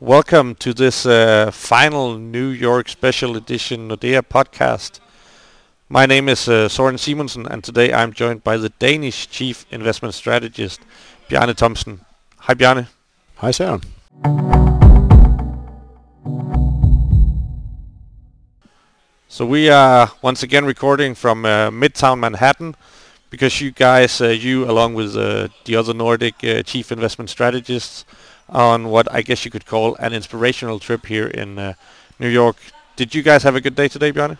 Welcome to this uh, final New York Special Edition Nordea podcast. My name is uh, Soren Simonsen and today I'm joined by the Danish Chief Investment Strategist, Bjarne Thomsen. Hi Bjarne. Hi Søren. So we are once again recording from uh, Midtown Manhattan because you guys, uh, you along with uh, the other Nordic uh, chief investment strategists, on what I guess you could call an inspirational trip here in uh, New York. Did you guys have a good day today, Bjarne?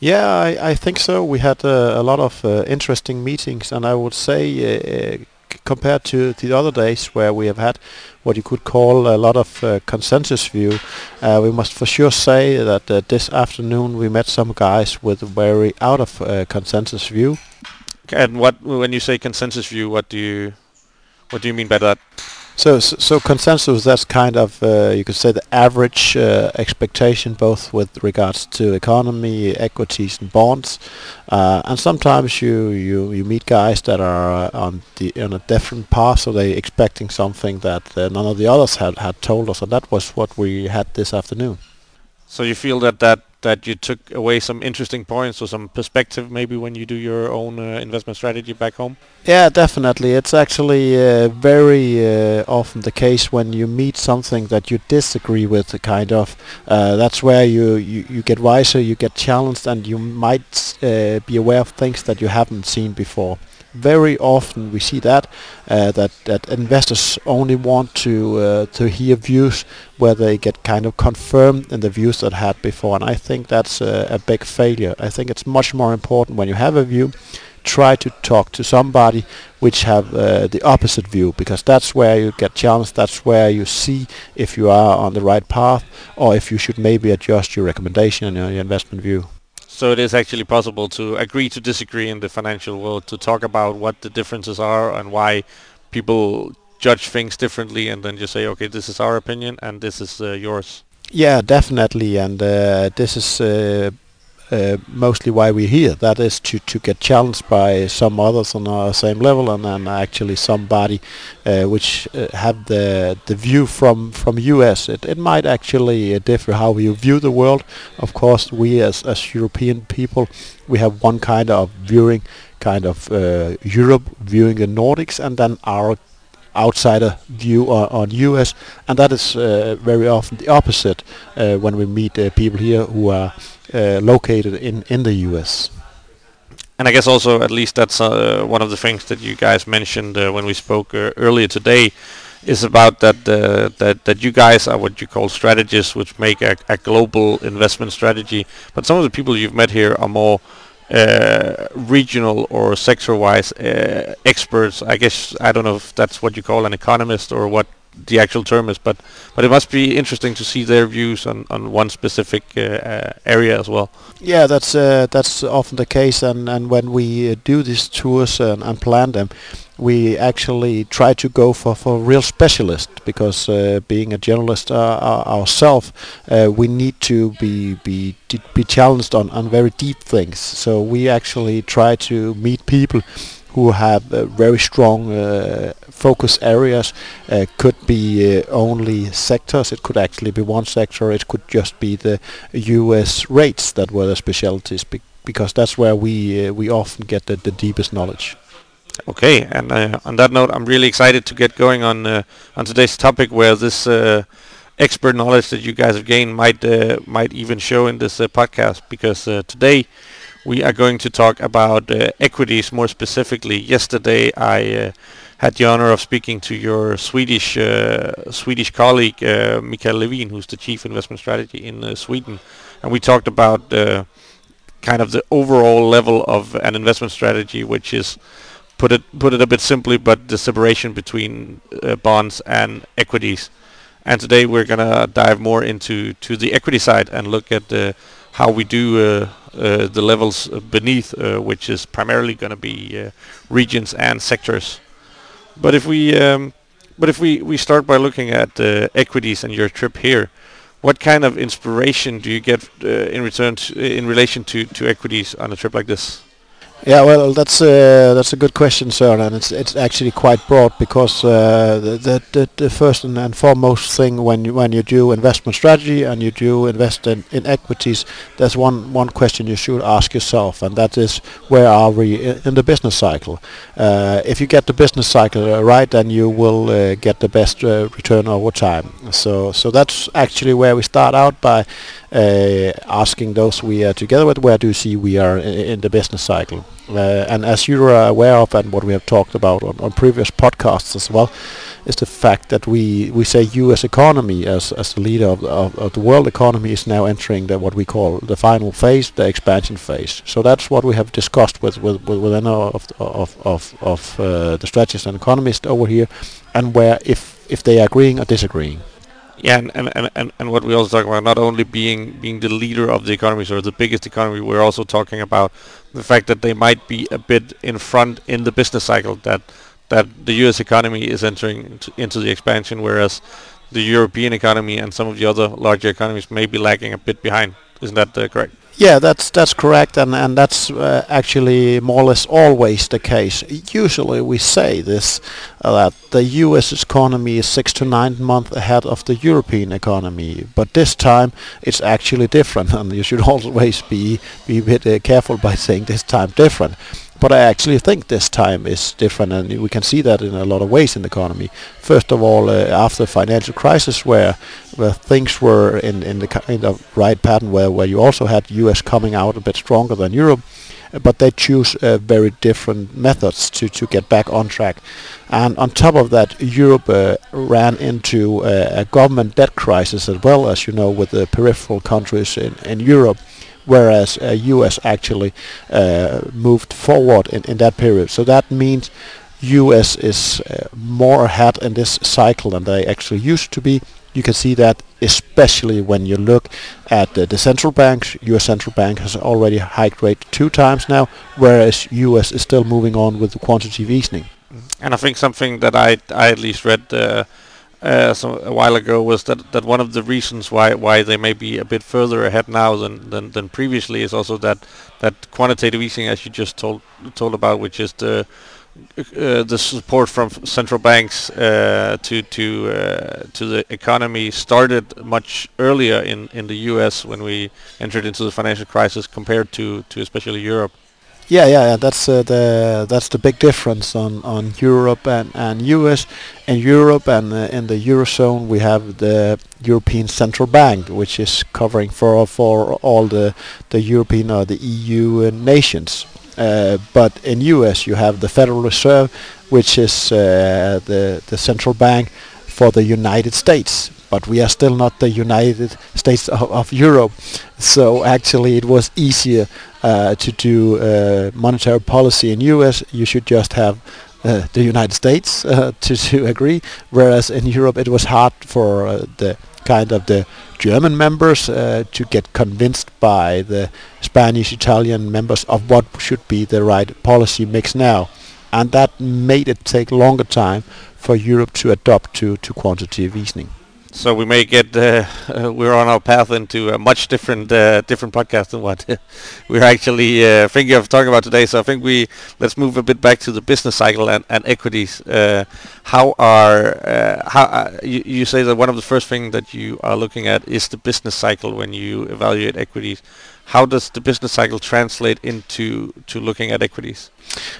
Yeah, I, I think so. We had uh, a lot of uh, interesting meetings, and I would say, uh, compared to the other days where we have had what you could call a lot of uh, consensus view, uh, we must for sure say that uh, this afternoon we met some guys with very out of uh, consensus view. And what, when you say consensus view, what do you, what do you mean by that? So, so, consensus, that's kind of, uh, you could say, the average uh, expectation, both with regards to economy, equities, and bonds. Uh, and sometimes you, you, you meet guys that are uh, on the on a different path, so they expecting something that uh, none of the others had, had told us, and that was what we had this afternoon. So you feel that that that you took away some interesting points or some perspective maybe when you do your own uh, investment strategy back home? Yeah, definitely. It's actually uh, very uh, often the case when you meet something that you disagree with, kind of. Uh, that's where you, you, you get wiser, you get challenged, and you might uh, be aware of things that you haven't seen before. Very often we see that uh, that that investors only want to uh, to hear views where they get kind of confirmed in the views that had before, and I think that's a, big failure. I think it's much more important when you have a view try to talk to somebody which have uh, the opposite view because that's where you get challenged that's where you see if you are on the right path or if you should maybe adjust your recommendation and your investment view So it is actually possible to agree to disagree in the financial world, to talk about what the differences are and why people judge things differently, and then just say, okay, this is our opinion and this is uh, yours. yeah definitely and uh, this is uh, mostly why we're here. That is to, to get challenged by some others on our same level, and then actually somebody uh, which uh, have the the view from from US. It it might actually uh, differ how you view the world. Of course, we as as European people, we have one kind of viewing, kind of uh, Europe viewing the Nordics, and then our outsider view on, on US, and that is uh, very often the opposite uh, when we meet uh, people here who are uh, located in, in the US. And I guess also at least that's uh, one of the things that you guys mentioned uh, when we spoke uh, earlier today is about that uh, that that you guys are what you call strategists, which make a, a global investment strategy. But some of the people you've met here are more uh, regional or sector-wise uh, experts. I guess I don't know if that's what you call an economist or what the actual term is, but but it must be interesting to see their views on, on one specific uh, uh, area as well. Yeah, that's uh, that's often the case, and and when we uh, do these tours and, and plan them, we actually try to go for for real specialists because uh, being a journalist uh, ourselves, uh, we need to be be be challenged on on very deep things. So we actually try to meet people who have uh, very strong uh, focus areas. Uh, could be uh, only sectors. It could actually be one sector. It could just be the U.S. rates that were the specialties, be- because that's where we uh, we often get the, the deepest knowledge. Okay, and uh, on that note, I'm really excited to get going on uh, on today's topic, where this uh, expert knowledge that you guys have gained might uh, might even show in this uh, podcast. Because uh, today we are going to talk about equities more specifically. Yesterday, I had the honor of speaking to your Swedish Swedish colleague Mikael Levin, who's the chief investment strategy in Sweden, and we talked about kind of the overall level of an investment strategy, which is put it put it a bit simply, but the separation between uh, bonds and equities. And today we're gonna dive more into to the equity side and look at uh, how we do uh, uh, the levels beneath, uh, which is primarily gonna be uh, regions and sectors. But if we um, but if we, we start by looking at equities and your trip here, what kind of inspiration do you get in return in relation to, to equities on a trip like this? Yeah, well, that's uh, that's a good question, sir, and it's it's actually quite broad because uh, the, the the first and, foremost thing when you when you do investment strategy and you do invest in, in equities, there's one one question you should ask yourself, and that is where are we in the business cycle? Uh, if you get the business cycle right, then you will uh, get the best uh, return over time. So so that's actually where we start out by uh, asking those we are together with, where do you see we are in, in the business cycle? Uh, and as you are aware of, and what we have talked about on, on previous podcasts as well, is the fact that we, we say U.S. economy as as the leader of, of, of the world economy is now entering the what we call the final phase, the expansion phase. So that's what we have discussed with with with, with of of of, of uh, the strategists and economists over here, and where if if they are agreeing or disagreeing. Yeah, and, and, and, and what we also talk about, not only being being the leader of the economy, or the biggest economy, we're also talking about the fact that they might be a bit in front in the business cycle, that that the U.S. economy is entering into, into the expansion, whereas the European economy and some of the other larger economies may be lagging a bit behind. Isn't that uh, correct? Yeah, that's that's correct, and and that's uh, actually more or less always the case. Usually, we say this uh, that the U.S. economy is six to nine months ahead of the European economy, but this time it's actually different, and you should always be be a bit uh, careful by saying this time different. But I actually think this time is different, and we can see that in a lot of ways in the economy. First of all, uh, after the financial crisis, where where things were in in the kind of right pattern, where where you also had U.S. coming out a bit stronger than Europe, but they choose uh, very different methods to, to get back on track. And on top of that, Europe uh, ran into uh, a government debt crisis as well, as you know, with the peripheral countries in, in Europe whereas uh, US actually uh, moved forward in, in that period. So that means US is uh, more ahead in this cycle than they actually used to be. You can see that especially when you look at the central banks. US central bank has already hiked rate two times now, whereas US is still moving on with the quantitative easing. And I think something that I I at least read uh, some, a while ago was that, that one of the reasons why why they may be a bit further ahead now than, than, than previously is also that that quantitative easing, as you just told told about, which is the uh, the support from central banks uh, to to uh, to the economy started much earlier in, in the U.S. when we entered into the financial crisis compared to, to especially Europe. Yeah, yeah, yeah. That's uh, the that's the big difference on, on Europe and, and US. In Europe and uh, in the eurozone, we have the European Central Bank, which is covering for for all the the European or the EU uh, nations. Uh, but in US, you have the Federal Reserve, which is uh, the the central bank for the United States but we are still not the United States of, of Europe. So actually, it was easier uh, to do uh, monetary policy in US. You should just have uh, the United States uh, to, to agree, whereas in Europe it was hard for uh, the kind of the German members uh, to get convinced by the Spanish, Italian members of what should be the right policy mix now, and that made it take longer time for Europe to adopt to, to quantitative easing. So we may get uh, we're on our path into a much different uh, different podcast than what we're actually uh, thinking of talking about today. So I think we let's move a bit back to the business cycle and, and equities. Uh, how are uh, how you, you say that one of the first things that you are looking at is the business cycle when you evaluate equities. How does the business cycle translate into to looking at equities?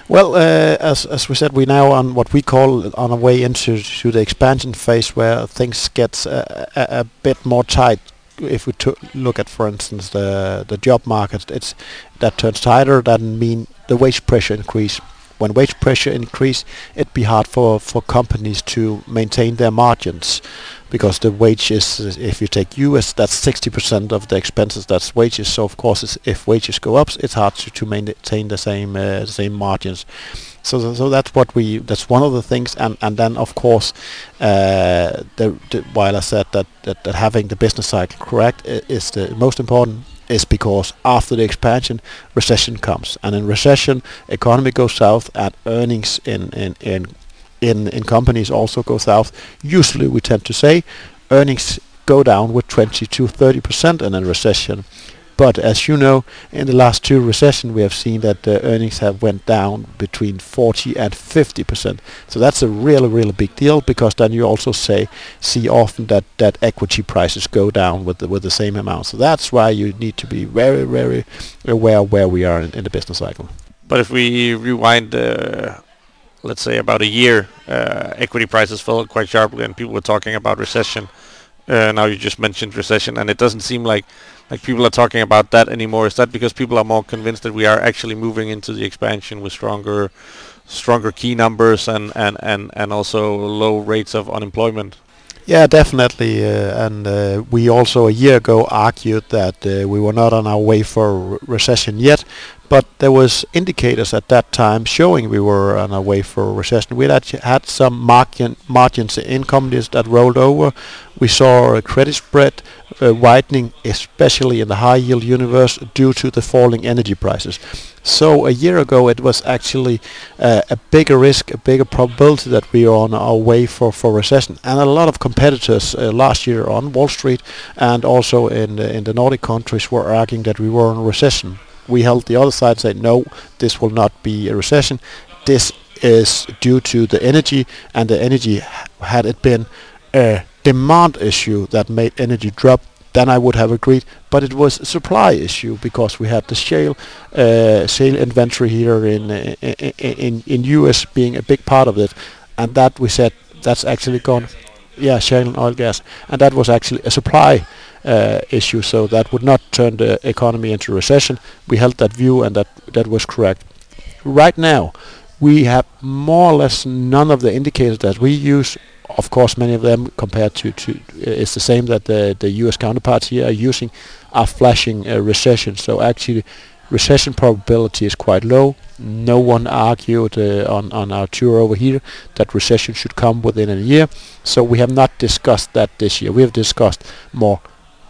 Well, uh, as as we said, we're now on what we call on a way into to the expansion phase, where things get a, a, a bit more tight. If we look at, for instance, the the job market, it's that turns tighter. That mean the wage pressure increase. When wage pressure increase, it'd be hard for for companies to maintain their margins because the wages, if you take US, that's 60% of the expenses, that's wages. So of course, if wages go up, it's hard to, to maintain the same uh, same margins. So, so that's what we. That's one of the things, and and then of course, uh, the, the, while I said that, that that having the business cycle correct is the most important, is because after the expansion, recession comes, and in recession, economy goes south, and earnings in in in in, in companies also go south. Usually we tend to say earnings go down with 20 to 30 percent in recession. But as you know, in the last two recessions, we have seen that the earnings have went down between 40 and 50 percent. So that's a really, really big deal because then you also say see often that, that equity prices go down with the, with the same amount. So that's why you need to be very, very aware where we are in, in the business cycle. But if we rewind, uh, let's say about a year, uh, equity prices fell quite sharply, and people were talking about recession. Uh, now you just mentioned recession, and it doesn't seem like like people are talking about that anymore. Is that because people are more convinced that we are actually moving into the expansion with stronger stronger key numbers and and and and also low rates of unemployment? Yeah, definitely. Uh, and uh, we also a year ago argued that uh, we were not on our way for recession yet, but there was indicators at that time showing we were on our way for a recession. We had had some margin, margins in companies that rolled over. We saw a credit spread uh, widening, especially in the high yield universe, due to the falling energy prices. So a year ago, it was actually uh, a bigger risk, a bigger probability that we are on our way for, for recession. And a lot of competitors uh, last year on Wall Street and also in the, in the Nordic countries were arguing that we were in a recession we held the other side said, no, this will not be a recession. This is due to the energy, and the energy, had it been a demand issue that made energy drop, then I would have agreed. But it was a supply issue because we had the shale uh, shale inventory here in, in in in US being a big part of it, and that we said that's actually gone. Yeah, shale and oil gas, and that was actually a supply uh, issue, so that would not turn the economy into recession. We held that view, and that that was correct. Right now, we have more or less none of the indicators that we use. Of course, many of them compared to, to uh, it's the same that the the U.S. counterparts here are using, are flashing a recession. So actually, recession probability is quite low. No one argued uh, on on our tour over here that recession should come within a year. So we have not discussed that this year. We have discussed more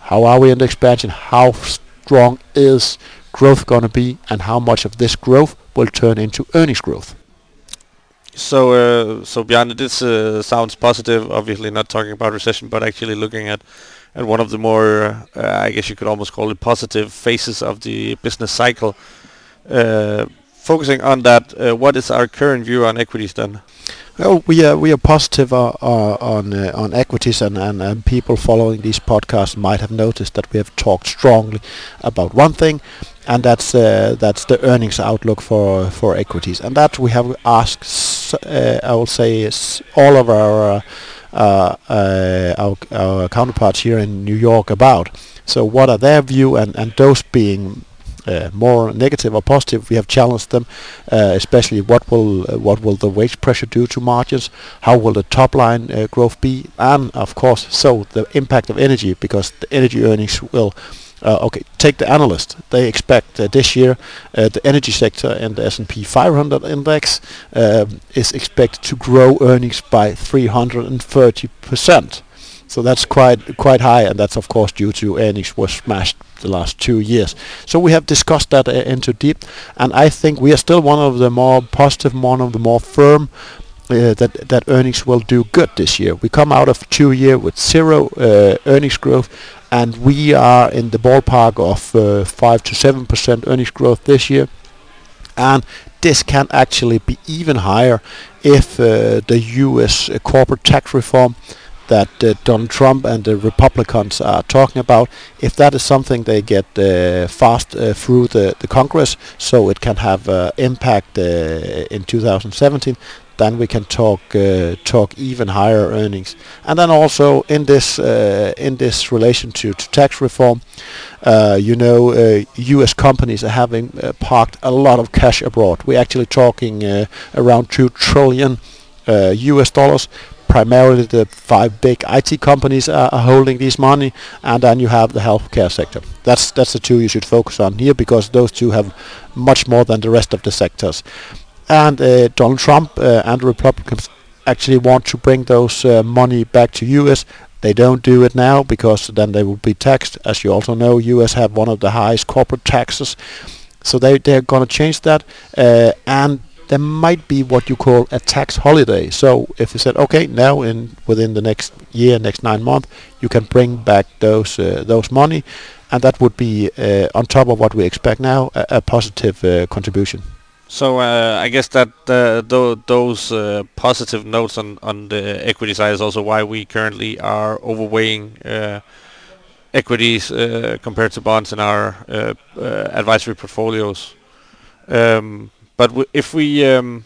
how are we in the expansion? How strong is growth going to be, and how much of this growth will turn into earnings growth? So, uh, so Bjarne, this uh, sounds positive. Obviously, not talking about recession, but actually looking at at one of the more, uh, I guess you could almost call it positive phases of the business cycle. Uh, focusing on that, uh, what is our current view on equities then? Well, we are we are positive uh, uh, on uh, on equities, and, and, and people following these podcasts might have noticed that we have talked strongly about one thing, and that's uh, that's the earnings outlook for for equities, and that we have asked. Uh, I will say all of our, uh, our our counterparts here in New York about. So, what are their view, and and those being uh, more negative or positive, we have challenged them, uh, especially what will uh, what will the wage pressure do to margins, how will the top line uh, growth be, and of course, so the impact of energy because the energy earnings will. Uh, okay, take the analyst. They expect uh, this year the energy sector and the S&P 500 index um, is expected to grow earnings by 330 percent. So that's quite quite high, and that's of course due to earnings were smashed the last two years. So we have discussed that uh, into deep, and I think we are still one of the more positive, one of the more firm uh, that that earnings will do good this year. We come out of two year with zero uh, earnings growth, and we are in the ballpark of uh, five to seven percent earnings growth this year, and this can actually be even higher if uh, the U.S. Uh, corporate tax reform that uh, Donald Trump and the Republicans are talking about, if that is something they get uh, fast uh, through the, the Congress, so it can have uh, impact uh, in 2017, then we can talk uh, talk even higher earnings. And then also in this in this relation to, to tax reform, you know, U.S. companies are having parked a lot of cash abroad. We're actually talking around two trillion U.S. dollars primarily the five big IT companies are, are, holding this money, and then you have the healthcare sector. That's that's the two you should focus on here because those two have much more than the rest of the sectors. And uh, Donald Trump uh, and the Republicans actually want to bring those uh, money back to U.S. They don't do it now because then they will be taxed. As you also know, U.S. have one of the highest corporate taxes, so they they're going to change that. Uh, and there might be what you call a tax holiday. So if you said, okay, now in within the next year, next nine months, you can bring back those uh, those money, and that would be uh, on top of what we expect now, a, a positive uh, contribution. So uh, I guess that uh, th- those uh, positive notes on, on the equity side is also why we currently are overweighing equities compared to bonds in our advisory portfolios. Um, but w- if we um,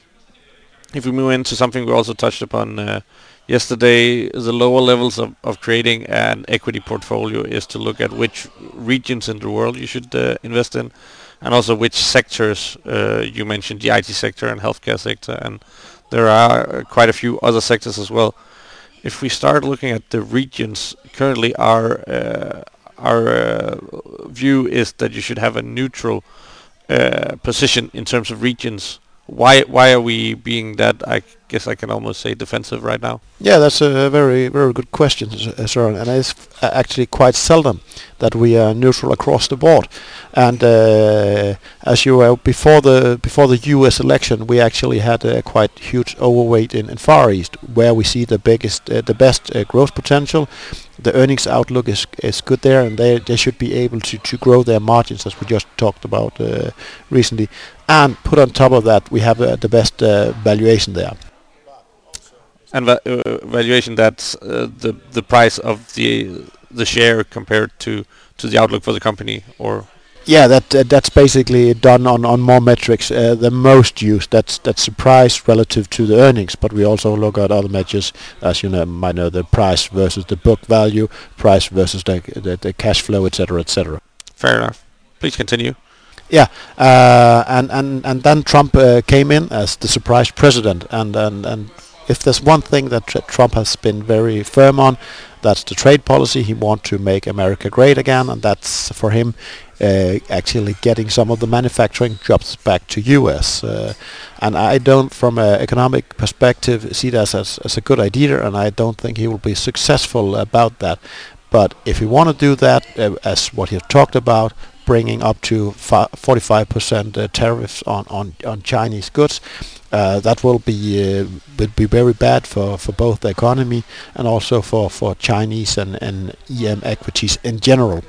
if we move into something we also touched upon yesterday, the lower levels of, of creating an equity portfolio is to look at which regions in the world you should invest in and also which sectors uh, you mentioned the IT sector and healthcare sector and there are quite a few other sectors as well. If we start looking at the regions, currently our uh, our uh, view is that you should have a neutral uh, position in terms of regions why why are we being that? I guess I can almost say defensive right now. Yeah, that's a very very good question, Søren, and it's actually quite seldom that we are neutral across the board. And uh, as you were before the before the U.S. election, we actually had a quite huge overweight in, in Far East, where we see the biggest, uh, the best uh, growth potential. The earnings outlook is is good there, and they they should be able to to grow their margins, as we just talked about uh, recently and put on top of that, we have uh, the best uh, valuation there. And va uh, valuation that's uh, the the price of the the share compared to to the outlook for the company, or yeah, that uh, that's basically done on on more metrics. Uh, the most used that's that's the price relative to the earnings, but we also look at other measures, as you know, might know the price versus the book value, price versus the the, the cash flow, etc., etc. Fair enough. Please continue. Yeah, uh, and and and then Trump uh, came in as the surprise president, and and and if there's one thing that tr Trump has been very firm on, that's the trade policy. He wants to make America great again, and that's for him uh, actually getting some of the manufacturing jobs back to U.S. Uh, and I don't, from an economic perspective, see that as, as a good idea, and I don't think he will be successful about that. But if you want to do that, uh, as what he talked about, bringing up to 45% uh, tariffs on, on, on Chinese goods. Uh, that will be uh, will be very bad for, for both the economy and also for, for Chinese and, and EM equities in general.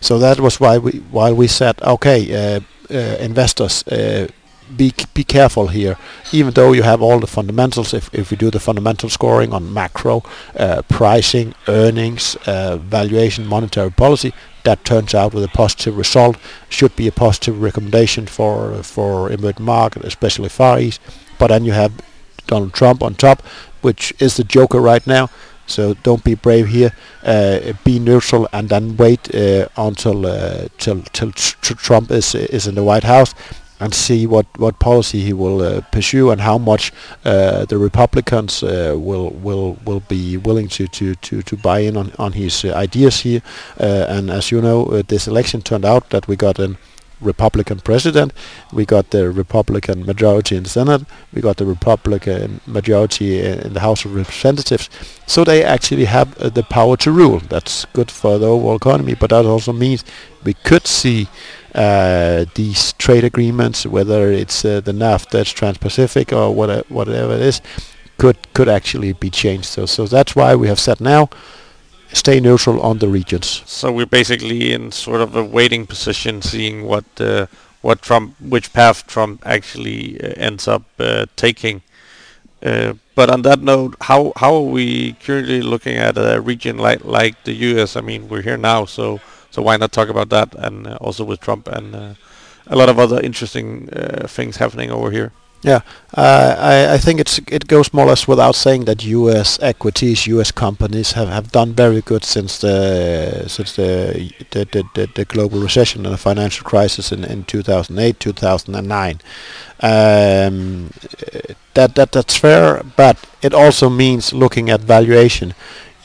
So that was why we why we said okay, uh, uh, investors uh, be be careful here. Even though you have all the fundamentals, if if we do the fundamental scoring on macro, uh, pricing, earnings, uh, valuation, monetary policy, that turns out with a positive result, should be a positive recommendation for for emerging market, especially Far East. But then you have Donald Trump on top, which is the joker right now. So don't be brave here. Uh, be neutral and then wait uh, until uh, till till Trump is is in the White House and see what, what policy he will uh, pursue and how much uh, the Republicans uh, will will will be willing to, to, to, to buy in on, on his uh, ideas here. Uh, and as you know, uh, this election turned out that we got an Republican president, we got the Republican majority in the Senate, we got the Republican majority in the House of Representatives. So they actually have uh, the power to rule. That's good for the overall economy, but that also means we could see uh, these trade agreements, whether it's uh, the NAFTA, it's Trans-Pacific, or whatever, it is, could could actually be changed. So so that's why we have said now stay neutral on the regions. So we're basically in sort of a waiting position, seeing what uh, what Trump, which path Trump actually uh, ends up uh, taking. Uh, but on that note, how how are we currently looking at a region like like the U.S.? I mean, we're here now, so so why not talk about that and uh, also with Trump and uh, a lot of other interesting things happening over here. Yeah, uh, I, I think it's it goes more or less without saying that U.S. equities, U.S. companies have, have done very good since the since the the, the, the global recession and the financial crisis in, in 2008, 2009. Um, that that that's fair, but it also means looking at valuation.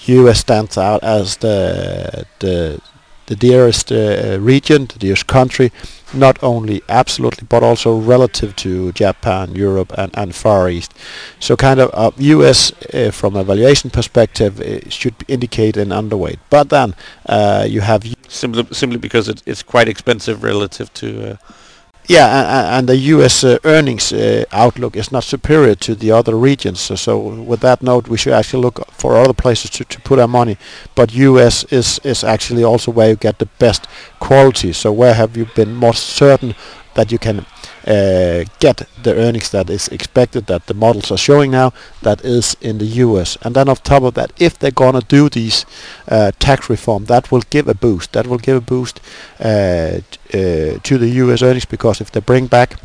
U.S. stands out as the the the dearest uh, region, the dearest country, not only absolutely but also relative to Japan, Europe, and, and Far East. So kind of uh, U.S. Uh, from a valuation perspective uh, should indicate an underweight. But then uh, you have simply simply because it, it's quite expensive relative to uh, Yeah, and the U.S. uh, earnings uh, outlook is not superior to the other regions. So, with that note, we should actually look for other places to, put our money. But U.S. is actually also where you get the best quality. So where have you been more certain that you can get the earnings that is expected that the models are showing now? That is in the U.S. And then on top of that, if they're gonna do these uh, tax reform, that will give a boost. That will give a boost uh, uh, to the U.S. earnings because if they bring back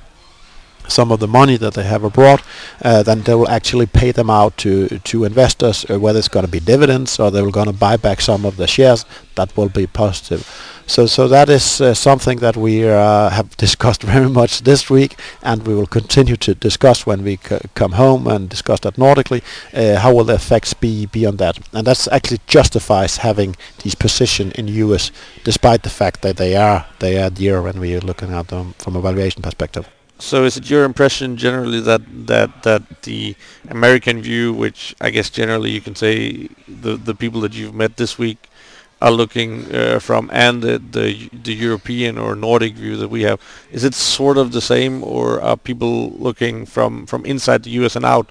some of the money that they have abroad, uh, then they will actually pay them out to to investors, uh, whether it's going to be dividends or they will going to buy back some of the shares. That will be positive. So so that is uh, something that we uh, have discussed very much this week, and we will continue to discuss when we c- come home and discuss that nordically. Uh, how will the effects be beyond that? And that actually justifies having these position in US, despite the fact that they are they are dear when we are looking at them from a valuation perspective. So is it your impression generally that that that the American view, which I guess generally you can say the the people that you've met this week are looking uh, from, and the, the the European or Nordic view that we have, is it sort of the same, or are people looking from from inside the U.S. and out,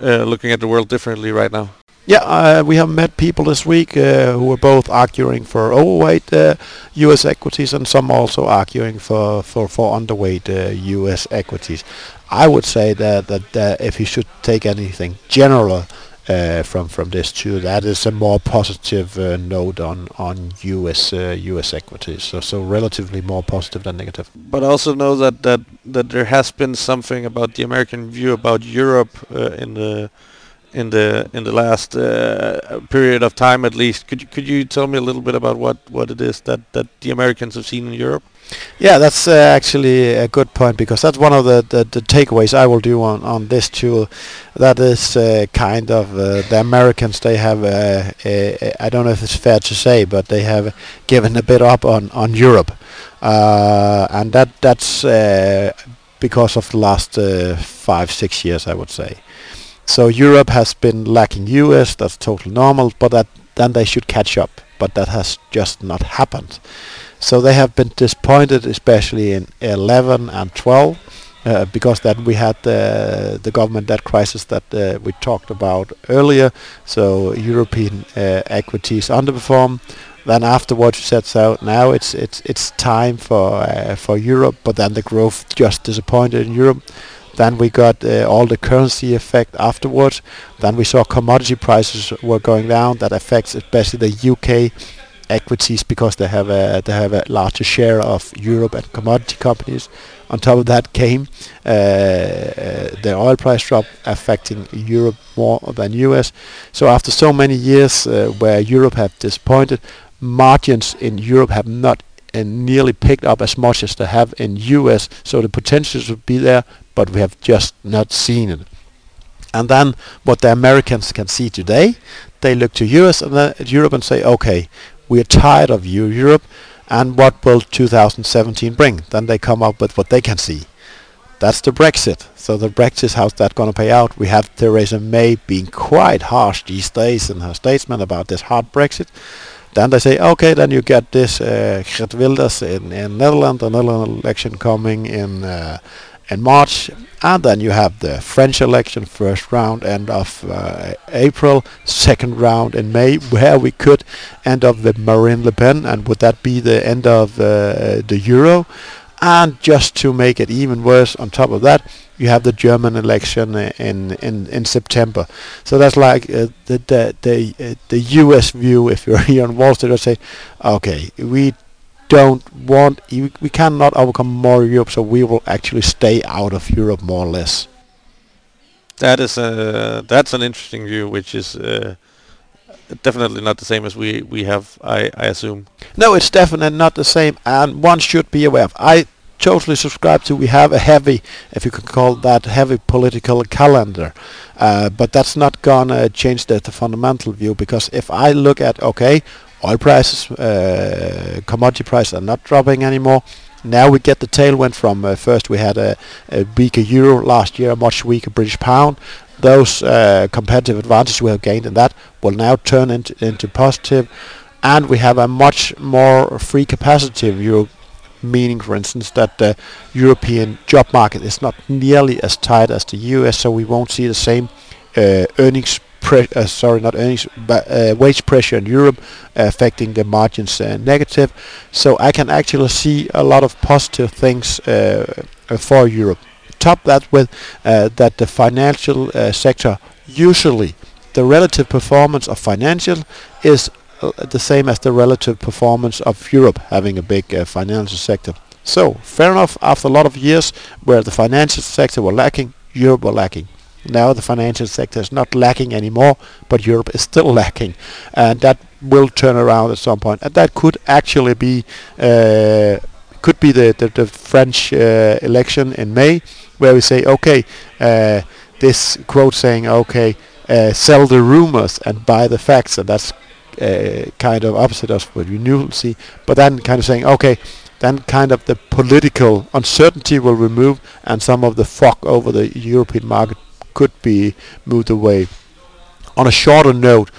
uh, looking at the world differently right now? Yeah, uh, we have met people this week uh, who are both arguing for overweight uh, U.S. equities and some also arguing for for, for underweight uh, U.S. equities. I would say that that uh, if you should take anything general uh, from from this too, that is a more positive uh, note on on U.S. uh, U.S. equities. So so relatively more positive than negative. But I also know that that that there has been something about the American view about Europe uh, in the in the in the last uh, period of time at least. Could you could you tell me a little bit about what what it is that that the Americans have seen in Europe? Yeah, that's uh, actually a good point because that's one of the, the, the takeaways I will do on, on this tool. That is uh, kind of uh, the Americans. They have uh, I don't know if it's fair to say, but they have given a bit up on on Europe, uh, and that that's uh, because of the last five six years, I would say. So Europe has been lacking US. That's totally normal, but that then they should catch up. But that has just not happened. So they have been disappointed, especially in 11 and 12, uh, because then we had the the government debt crisis that uh, we talked about earlier. So European uh, equities underperform. Then afterwards, we said so. Now it's it's it's time for uh, for Europe, but then the growth just disappointed in Europe. Then we got uh, all the currency effect afterwards. Then we saw commodity prices were going down. That affects especially the UK equities because they have a they have a larger share of Europe and commodity companies. On top of that came uh, uh, the oil price drop affecting Europe more than US. So after so many years uh, where Europe had disappointed, margins in Europe have not uh, nearly picked up as much as they have in US. So the potential would be there, but we have just not seen it. And then what the Americans can see today, they look to US and then at Europe and say, okay, we are tired of you, Europe, and what will 2017 bring? Then they come up with what they can see. That's the Brexit. So the Brexit, how's that going to pay out? We have Theresa May being quite harsh these days in her statement about this hard Brexit. Then they say, okay, then you get this uh, Geert Wilders in, in Netherlands, another election coming in uh, in March, and then you have the French election, first round end of uh, April, second round in May, where we could end up with Marine Le Pen, and would that be the end of uh, the euro? And just to make it even worse, on top of that, you have the German election in in, in September. So that's like uh, the the the, uh, the U.S. view. If you're here on Wall Street, I say, okay, we don't want we, we cannot overcome more Europe, so we will actually stay out of Europe more or less. That is a that's an interesting view, which is uh, definitely not the same as we we have. I I assume. No, it's definitely not the same, and one should be aware of. I totally subscribe to. We have a heavy, if you can call that heavy political calendar, uh, but that's not gonna change the, the fundamental view because if I look at okay, oil prices, uh, commodity prices are not dropping anymore. Now we get the tailwind from uh, first we had a, a weaker euro last year, a much weaker British pound. Those uh, competitive advantages we have gained in that will now turn into, into positive, and we have a much more free capacity of Europe meaning, for instance, that the European job market is not nearly as tight as the US, so we won't see the same uh, earnings pre- uh, sorry, not earnings, but uh, wage pressure in Europe affecting the margins uh, negative. So I can actually see a lot of positive things uh, uh, for Europe. Top that with that the financial sector usually the relative performance of financial is the same as the relative performance of Europe having a big financial sector. So fair enough. After a lot of years where the financial sector were lacking, Europe were lacking. Now the financial sector is not lacking anymore, but Europe is still lacking, and that will turn around at some point. And that could actually be uh, could be the the, the French uh, election in May, where we say, okay, uh, this quote saying, okay, uh, sell the rumors and buy the facts, and that's uh, kind of opposite of what we usually see. But then kind of saying, okay, then kind of the political uncertainty will remove and some of the fog over the European market could be moved away. On a shorter note,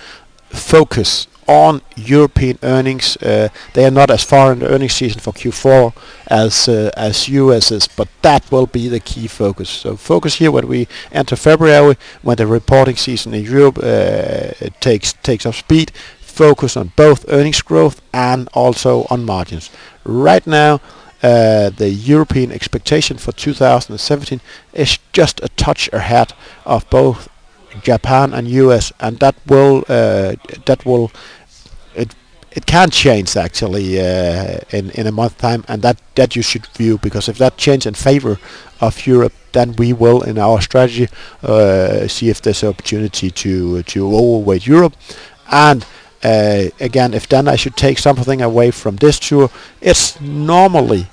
focus on European earnings. Uh, they are not as far in the earnings season for Q4 as uh, as US is, but that will be the key focus. So focus here when we enter February, when the reporting season in Europe uh, takes takes up speed. Focus on both earnings growth and also on margins. Right now, the European expectation for 2017 is just a touch ahead of both Japan and US, and that will uh, that will it it can change actually uh, in in a month time, and that that you should view because if that change in favor of Europe, then we will in our strategy uh, see if there's opportunity to to overweight Europe, and uh, again, if then I should take something away from this tour, it's normally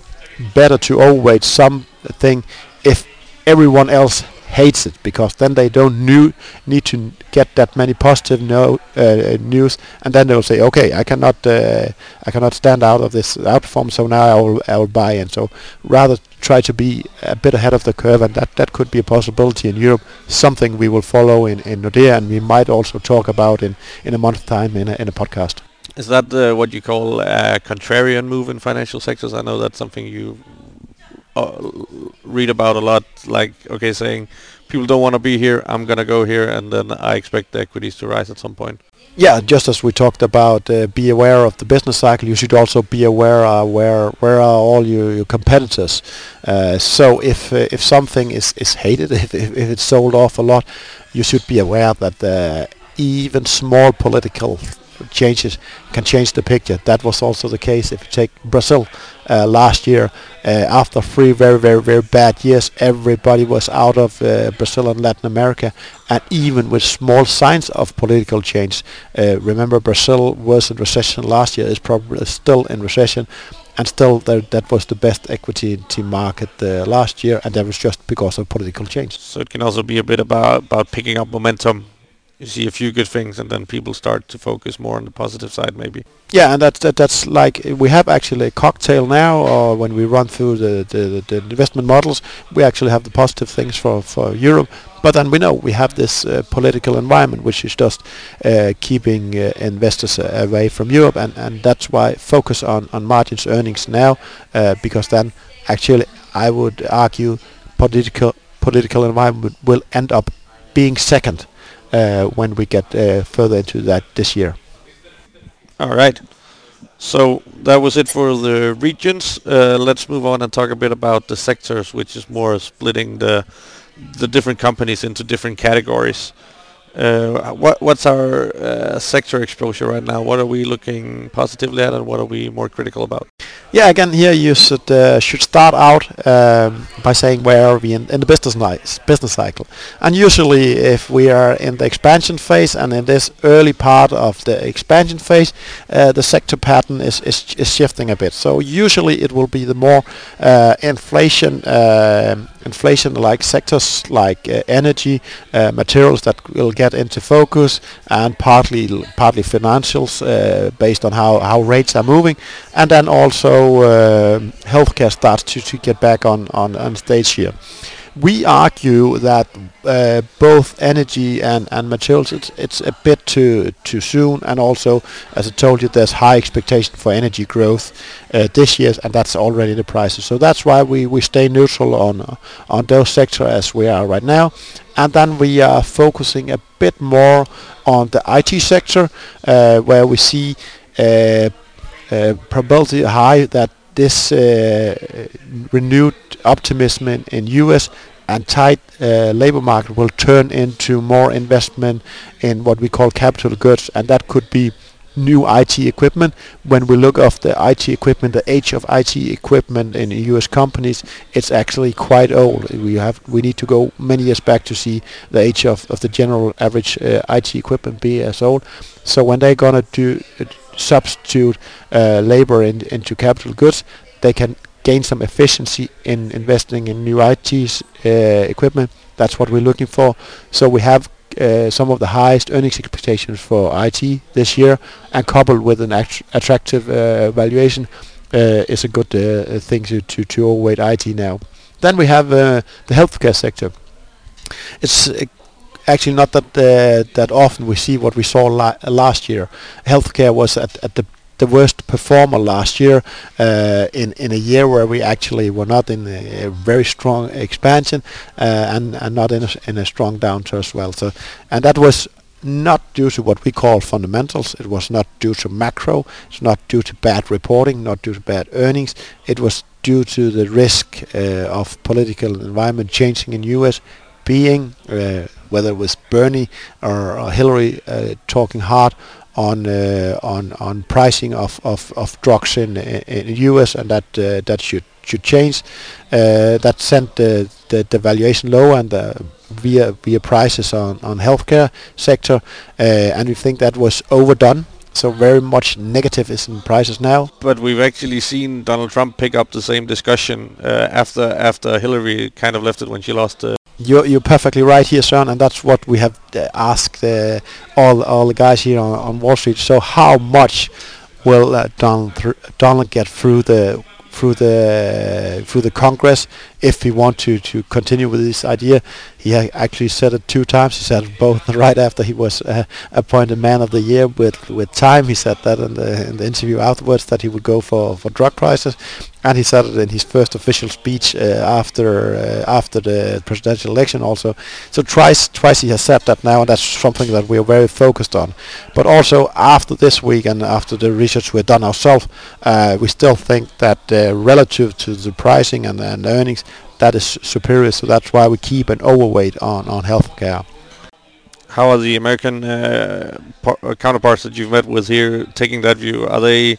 better to overweight something if everyone else hates it because then they don't new, need to get that many positive no, uh, news and then they'll say okay I cannot uh, I cannot stand out of this outperform so now I will, I will buy in so rather try to be a bit ahead of the curve and that, that could be a possibility in Europe something we will follow in, in Nordea and we might also talk about in, in a month's time in a, in a podcast. Is that uh, what you call a contrarian move in financial sectors? I know that's something you uh, read about a lot. Like, okay, saying people don't want to be here, I'm gonna go here, and then I expect the equities to rise at some point. Yeah, just as we talked about, uh, be aware of the business cycle. You should also be aware uh, where where are all your, your competitors. Uh, so if uh, if something is is hated, if, if, if it's sold off a lot, you should be aware that uh, even small political changes can change the picture. That was also the case if you take Brazil uh, last year. Uh, after three very, very, very bad years, everybody was out of uh, Brazil and Latin America, and even with small signs of political change. Uh, remember, Brazil was in recession last year; is probably still in recession. And still, that was the best equity market uh, last year, and that was just because of political change. So it can also be a bit about about picking up momentum you see a few good things and then people start to focus more on the positive side maybe. Yeah and that's that, that's like we have actually a cocktail now or when we run through the, the, the investment models we actually have the positive things for, for Europe. But then we know we have this uh, political environment which is just uh, keeping uh, investors uh, away from Europe. And, and that's why focus on, on margins earnings now uh, because then actually I would argue political political environment will end up being second. uh, when we get uh, further into that this year. All right. So that was it for the regions. Uh, let's move on and talk a bit about the sectors, which is more splitting the the different companies into different categories. Uh, what what's our uh, sector exposure right now? What are we looking positively at, and what are we more critical about? Yeah, again, here you should uh, should start out um, by saying where are we in, in the business business cycle, and usually if we are in the expansion phase and in this early part of the expansion phase, uh, the sector pattern is, is is shifting a bit. So usually it will be the more uh, inflation um, inflation like sectors like uh, energy, uh, materials that will get into focus, and partly partly financials based on how how rates are moving, and then also uh, healthcare starts to, to get back on, on, on stage here. We argue that uh, both energy and, and materials it's, it's a bit too too soon. And also as I told you there's high expectation for energy growth uh, this year and that's already the prices. So that's why we, we stay neutral on on those sectors as we are right now. And then we are focusing a bit more on the IT sector uh, where we see uh, uh, probability high that this uh, renewed optimism in, in U.S. and tight uh, labor market will turn into more investment in what we call capital goods, and that could be new IT equipment. When we look of the IT equipment, the age of IT equipment in U.S. companies, it's actually quite old. We have we need to go many years back to see the age of, of the general average uh, IT equipment be as old. So when they're gonna do substitute uh, labor in, into capital goods, they can gain some efficiency in investing in new IT uh, equipment. That's what we're looking for. So we have uh, some of the highest earnings expectations for IT this year, and coupled with an attractive uh, valuation, uh, is a good uh, thing to, to to overweight IT now. Then we have the healthcare sector. It's actually not that that often we see what we saw la last year. Healthcare was at, at the the worst performer last year uh, in in a year where we actually were not in a, a very strong expansion uh, and and not in a, in a strong downturn as well. So and that was not due to what we call fundamentals. It was not due to macro. It's not due to bad reporting. Not due to bad earnings. It was due to the risk uh, of political environment changing in U.S. being uh, whether it was Bernie or, or Hillary uh, talking hard on uh, on on pricing of, of, of drugs in in the US and that uh, that should should change. Uh, that sent the, the the valuation low and via via prices on on healthcare sector, and we think that was overdone. So very much negative is in prices now. But we've actually seen Donald Trump pick up the same discussion uh, after after Hillary kind of left it when she lost. Uh, you're, you're perfectly right here, Sean, and that's what we have uh, asked uh, all all the guys here on, on Wall Street. So how much will uh, Donald Donald get through the through the through the Congress if he want to to continue with this idea. He actually said it two times. He said both right after he was uh, appointed Man of the Year with with Time. He said that in the in the interview afterwards that he would go for for drug prices, and he said it in his first official speech uh, after uh, after the presidential election also. So twice twice he has said that now, and that's something that we are very focused on. But also after this week and after the research we've done ourselves, uh, we still think that uh, relative to the pricing and, and earnings, that is superior. So that's why we keep an overweight on on healthcare. How are the American uh, counterparts that you've met with here taking that view? Are they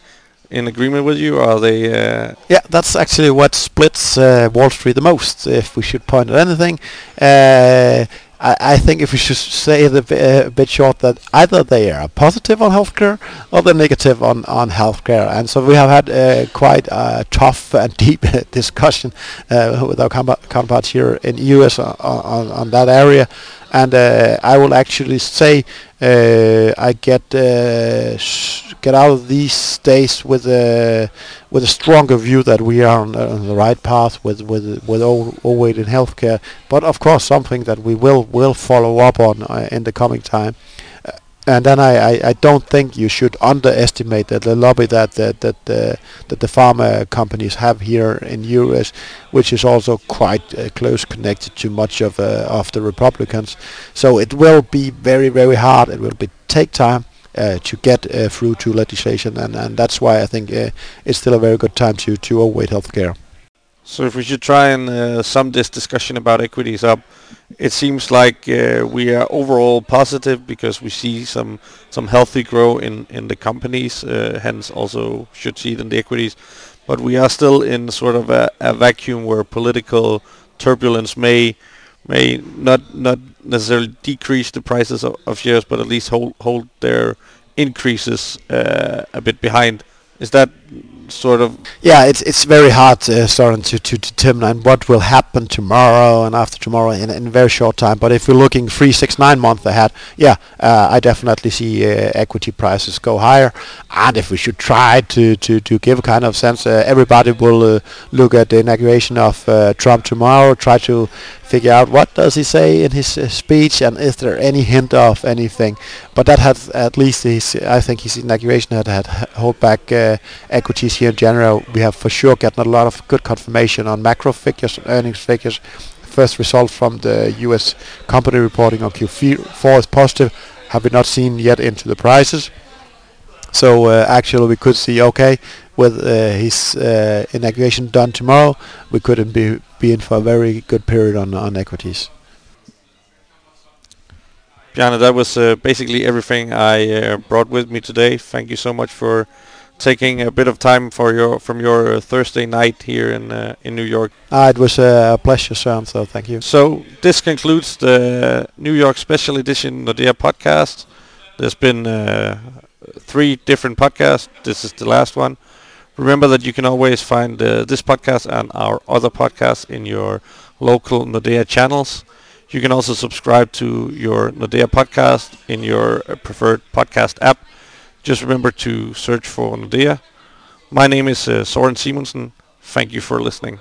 in agreement with you? Are they? Uh yeah, that's actually what splits uh, Wall Street the most. If we should point at anything, uh, I, I, think if we should say a, a, bit short that either they are positive on healthcare or they're negative on on healthcare, and so we have had uh, quite a tough and deep discussion uh, with our counterparts here in the US on, on, on that area and uh, I will actually say uh, I get uh, get out of these days with a with a stronger view that we are on, on the right path with with with overweight in healthcare, but of course something that we will will follow up on in the coming time and then I, I, I, don't think you should underestimate the, the lobby that that that, uh, that the pharma companies have here in U.S., which is also quite uh, close connected to much of uh, of the Republicans. So it will be very very hard. It will be take time. Uh, to get uh, through to legislation, and, and that's why I think it's still a very good time to to overweight healthcare. So if we should try and sum this discussion about equities up, it seems like uh, we are overall positive because we see some some healthy growth in in the companies, uh, hence also should see it in the equities. But we are still in sort of a, a vacuum where political turbulence may may not not necessarily decrease the prices of, of shares, but at least hold hold their increases uh, a bit behind. Is that sort of yeah it's it's very hard uh, to, to determine what will happen tomorrow and after tomorrow in, in a very short time. But if we're looking three six nine months ahead yeah uh, I definitely see uh, equity prices go higher. And if we should try to to, to give a kind of sense uh, everybody will uh, look at the inauguration of uh, Trump tomorrow try to figure out what does he say in his uh, speech and is there any hint of anything. But that had at least his, I think his inauguration had had hold back uh, equities here in general. We have for sure gotten a lot of good confirmation on macro figures, earnings figures. First result from the U.S. company reporting on Q4 is positive. Have we not seen yet into the prices? So uh, actually, we could see okay with uh, his uh, inauguration done tomorrow, we could be be in for a very good period on on equities. Bjarne, that was uh, basically everything I uh, brought with me today. Thank you so much for taking a bit of time for your from your Thursday night here in uh, in New York. Uh, it was a pleasure, Søren. So thank you. So this concludes the New York Special Edition Nordea podcast. There's been uh, three different podcasts. This is the last one. Remember that you can always find uh, this podcast and our other podcasts in your local Nordea channels. You can also subscribe to your Nordea podcast in your uh, preferred podcast app. Just remember to search for Nordea. My name is uh, Soren Simonsen. Thank you for listening.